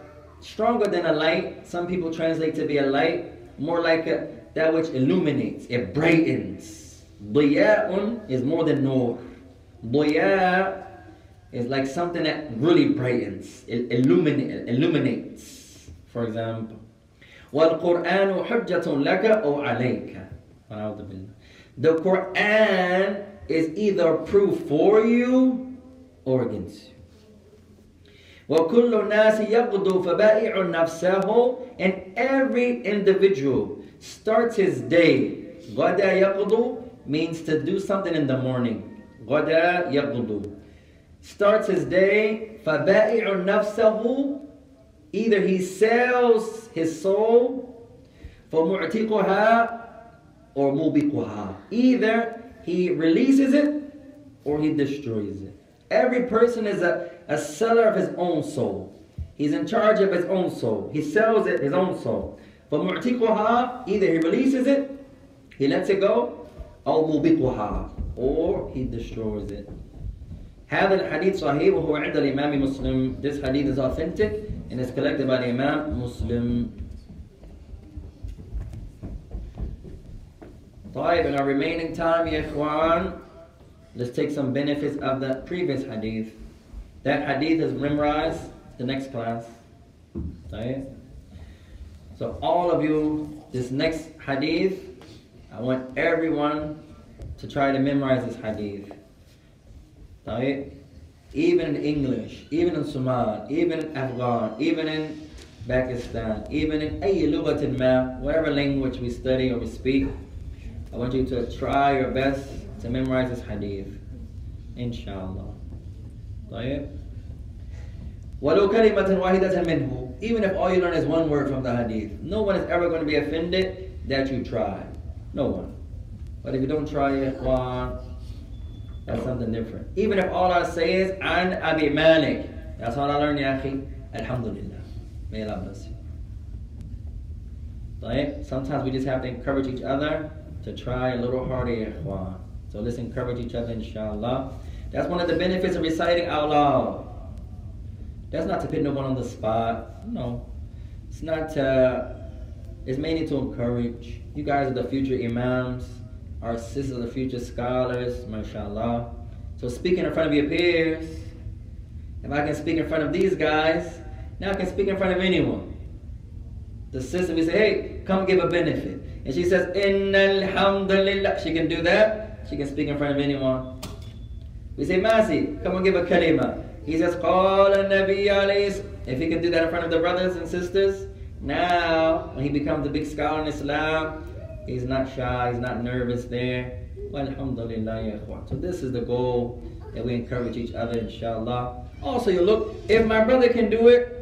stronger than a light. Some people translate to be a light, more like a, that which illuminates, it brightens. Diya'un is more than nur. Diya is like something that really brightens, it illuminate, illuminates. For example, وَالْقُرْآنُ حُجَّةٌ لَكَ أَوْ عَلَيْكَ The Quran is either proof for you or against you. وَكُلُّ النَّاسِ يَقْضُ فَبَائِعُ نَفْسَهُ And every individual starts his day. غَدَى يَقْضُ means to do something in the morning. غَدَى يَقْضُ Starts his day. فَبَائِعُ نَفْسَهُ Either he sells his soul فَمُعْتِقُهَا or مُبِقُهَا Either he releases it or he destroys it. Every person is a, a seller of his own soul. He's in charge of his own soul. He sells it, his own soul. فَمُعْتِقُهَا Either he releases it, he lets it go, أو مُبِقُهَا Or he destroys it. هذا الحديث صحيح وهو عند الإمام مسلم. This hadith is authentic and is collected by the Imam Muslim. طيب, in our remaining time, يا إخوان, let's take some benefits of the previous hadith. That hadith is memorized the next class. Right? So all of you, this next hadith, I want everyone to try to memorize this hadith. Right? Even in English, even in Somal, even in Afghan, even in Pakistan, even in Ayyalubatin whatever language we study or we speak, I want you to try your best to memorize this hadith. Inshallah طيب. ولو كلمة واحدة منه Even if all you learn is one word from the hadith. No one is ever going to be offended that you try. No one. But if you don't try it, well, that's something different. Even if all I say is An Abi Malik. That's all I learned, ya akhi. Alhamdulillah. May Allah bless you. طيب. Sometimes we just have to encourage each other to try a little harder, ya ikhwan. So let's encourage each other, inshallah. That's one of the benefits of reciting out loud. That's not to put no one on the spot. No. It's not to, it's mainly to encourage. You guys are the future imams. Our sisters are the future scholars, mashallah. So speaking in front of your peers, if I can speak in front of these guys, now I can speak in front of anyone. The sister, we say, hey, come give a benefit. And she says, Inna alhamdulillah. She can do that. She can speak in front of anyone. We say, Masi, come and give a kalima. He says, Qala Nabi alayhi. If he can do that in front of the brothers and sisters, now when he becomes a big scholar in Islam, he's not shy, he's not nervous there. Well, alhamdulillah, ya ikhwan. So this is the goal that we encourage each other, inshallah. Also, you look, if my brother can do it,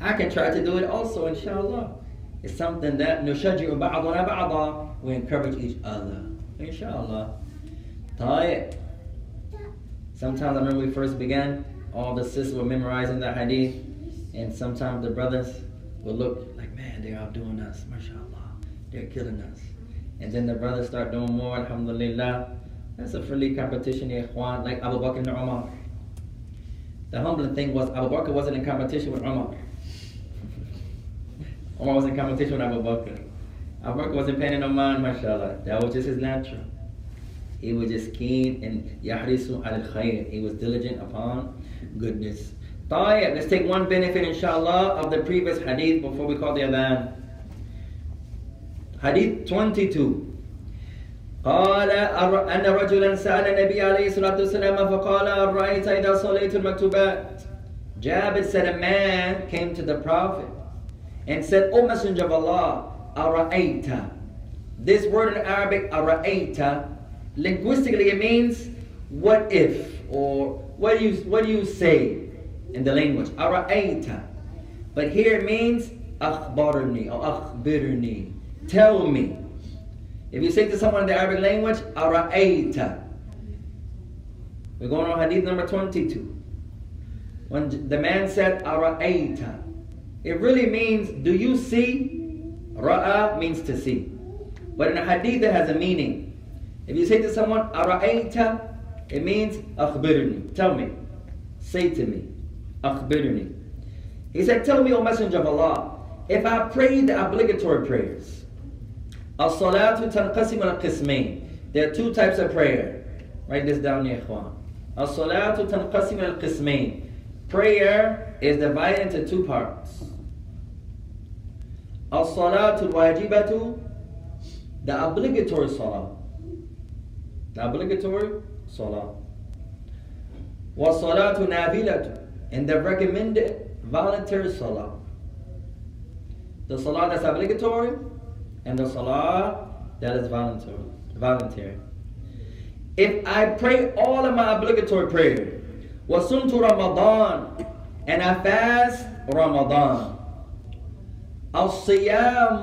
I can try to do it also, inshallah. It's something that نشجع بعضنا بعضا. We encourage each other, inshallah. طيب. Sometimes I remember we first began, all the sisters were memorizing the hadith, and sometimes the brothers would look like, man, they're outdoing us, mashallah, they're killing us. And then the brothers start doing more, alhamdulillah. That's a friendly competition, ya ikhwan, like Abu Bakr and Umar. The humbling thing was Abu Bakr wasn't in competition with Umar. Umar was in competition with Abu Bakr. Abu Bakr wasn't paying no mind, mashallah. That was just his natural. He was just keen and yahrisu al khair. He was diligent upon goodness. طيب, let's take one benefit, inshallah, of the previous hadith before we call the adhan. Hadith 22. قال أر- أن رجلا سأل النبي عليه الصلاة والسلام فقال أرأيت إذا صليت المكتوبات Jabir said a man came to the Prophet and said, O Messenger of Allah, أرأيت This word in Arabic, أرأيت Linguistically, it means what if or what do you what do you say in the language? Ara'aita. But here it means akhbarni or akhbirni. Tell me. If you say to someone in the Arabic language, ara'aita. We're going on hadith number 22. When the man said ara'aita, it really means do you see? Ra'a means to see. But in a hadith it has a meaning. If you say to someone, Ara'ayta, it means akhbirni, tell me, say to me, akhbirni. He said, tell me, O Messenger of Allah, if I pray the obligatory prayers, as-salatu tanqasim al-qismain, there are two types of prayer. Write this down, ya ikhwan. As-salatu tanqasim al-qismain. Prayer is divided into two parts. As-salatu wajibatu, the obligatory salah. the obligatory salah والصلاة نافلة and the recommended voluntary salah the salah that's obligatory and the salah that is voluntary voluntary if I pray all of my obligatory prayer وصمت رمضان and I fast Ramadan الصيام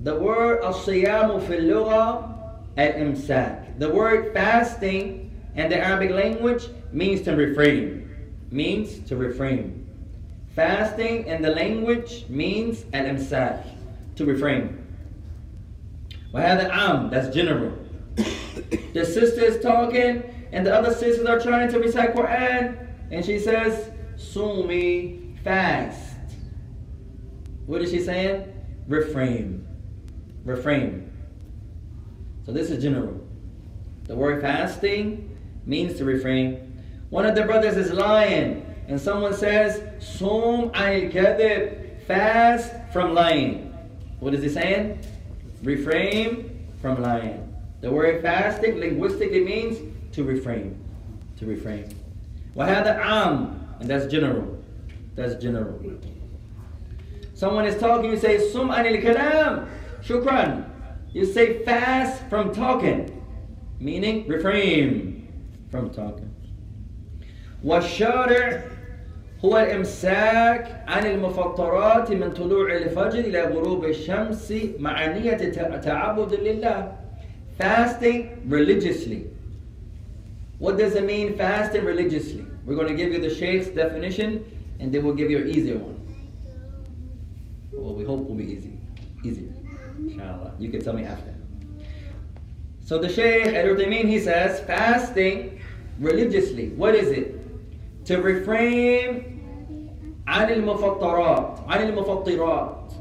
the word الصيام في اللغة الإمساك the word fasting in the Arabic language means to refrain means to refrain fasting in the language means al-imsak to refrain وهذا عام that's general the sister is talking and the other sisters are trying to recite Quran and she says sumi fast what is she saying refrain refrain So this is general. The word fasting means to refrain. One of the brothers is lying, and someone says, Sum al kadib, fast from lying. What is he saying? Refrain from lying. The word fasting linguistically means to refrain. To refrain. Wahada am, and that's general. That's general. Someone is talking, you say, Sum anil kalam, shukran. You say fast from talking. Meaning refrain from talking. والشارع هو الإمساك عن المفطرات من طلوع الفجر إلى غروب الشمس مع نية تعبد لله fasting religiously. What does it mean fasting religiously? We're going to give you the Sheikh's definition and then we'll give you an easier one. Well, we hope will be easy. Easier. Inshallah. You can tell me after. So the Sheikh Al Uthaymeen he says fasting religiously. What is it? To refrain عن المفطرات عن المفطرات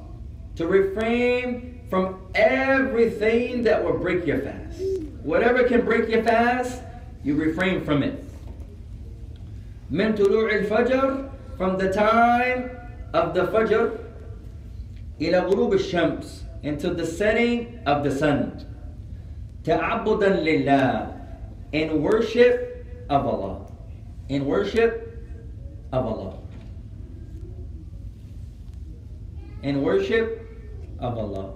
to refrain from everything that will break your fast. Whatever can break your fast, you refrain from it. من طلوع الفجر from the time of the fajr إلى غروب الشمس until the setting of the sun. تعبدا لله in worship of Allah. In worship of Allah. In worship of Allah.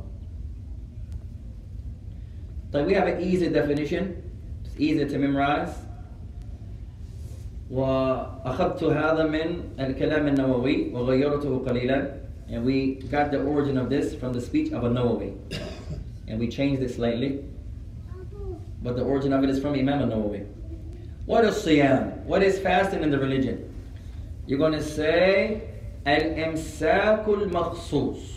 So we have an easy definition. It's easy to memorize. وأخذت هذا من الكلام النووي وغيرته قليلا and we got the origin of this from the speech of a Nawawi. And we changed it slightly. But the origin of it is from Imam Nawawi. What is siyam? What is fasting in the religion? You're going to say al-imsakul maqsus.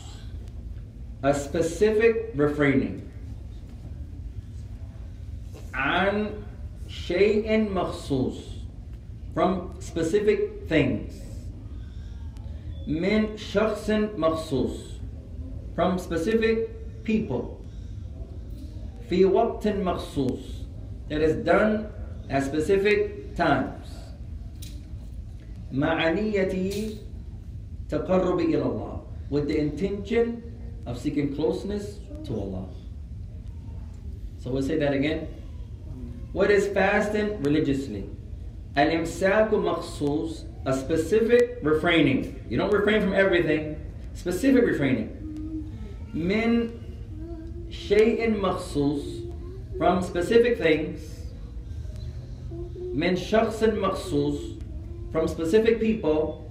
A specific refraining. An shay'in maqsus. From specific things. من شخص مخصوص from specific people في وقت مخصوص that is done at specific times مع نية تقرب إلى الله with the intention of seeking closeness to Allah So we'll say that again. What is fasting religiously? Al-imsaku makhsus, a specific refraining. You don't refrain from everything. Specific refraining. Min shay'in makhsus, from specific things. Min shakhsin makhsus, from specific people.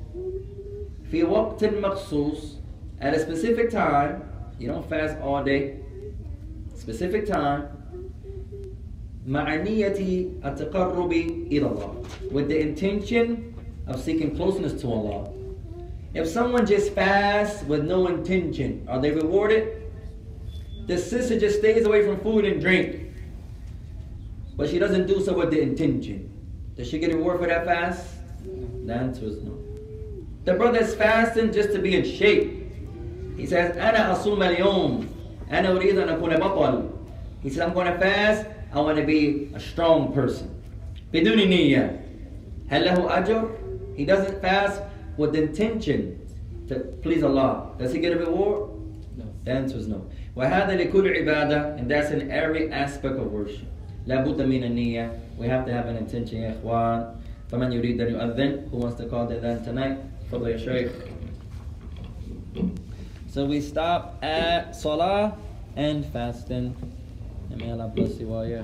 Fi waqtin makhsus, at a specific time. You don't fast all day. Specific time. مع نية التقرب إلى الله with the intention of seeking closeness to Allah. If someone just fasts with no intention, are they rewarded? The sister just stays away from food and drink, but she doesn't do so with the intention. Does she get a reward for that fast? The answer is no. The brother is fasting just to be in shape. He says, أنا أصوم اليوم. أنا أريد أن أكون بطل. He said, I'm going to fast. I want to be a strong person. بدون نية. هل له أجر? He doesn't fast with the intention to please Allah. Does he get a reward? No. The answer is no. وهذا لكل عبادة and that's in every aspect of worship. لابد من النية. We have to have an intention يا إخوان. فمن يريد أن يؤذن? Who wants to call the adhan tonight? تفضل يا شيخ. So we stop at Salah and fasting. And may Allah bless you all, yeah.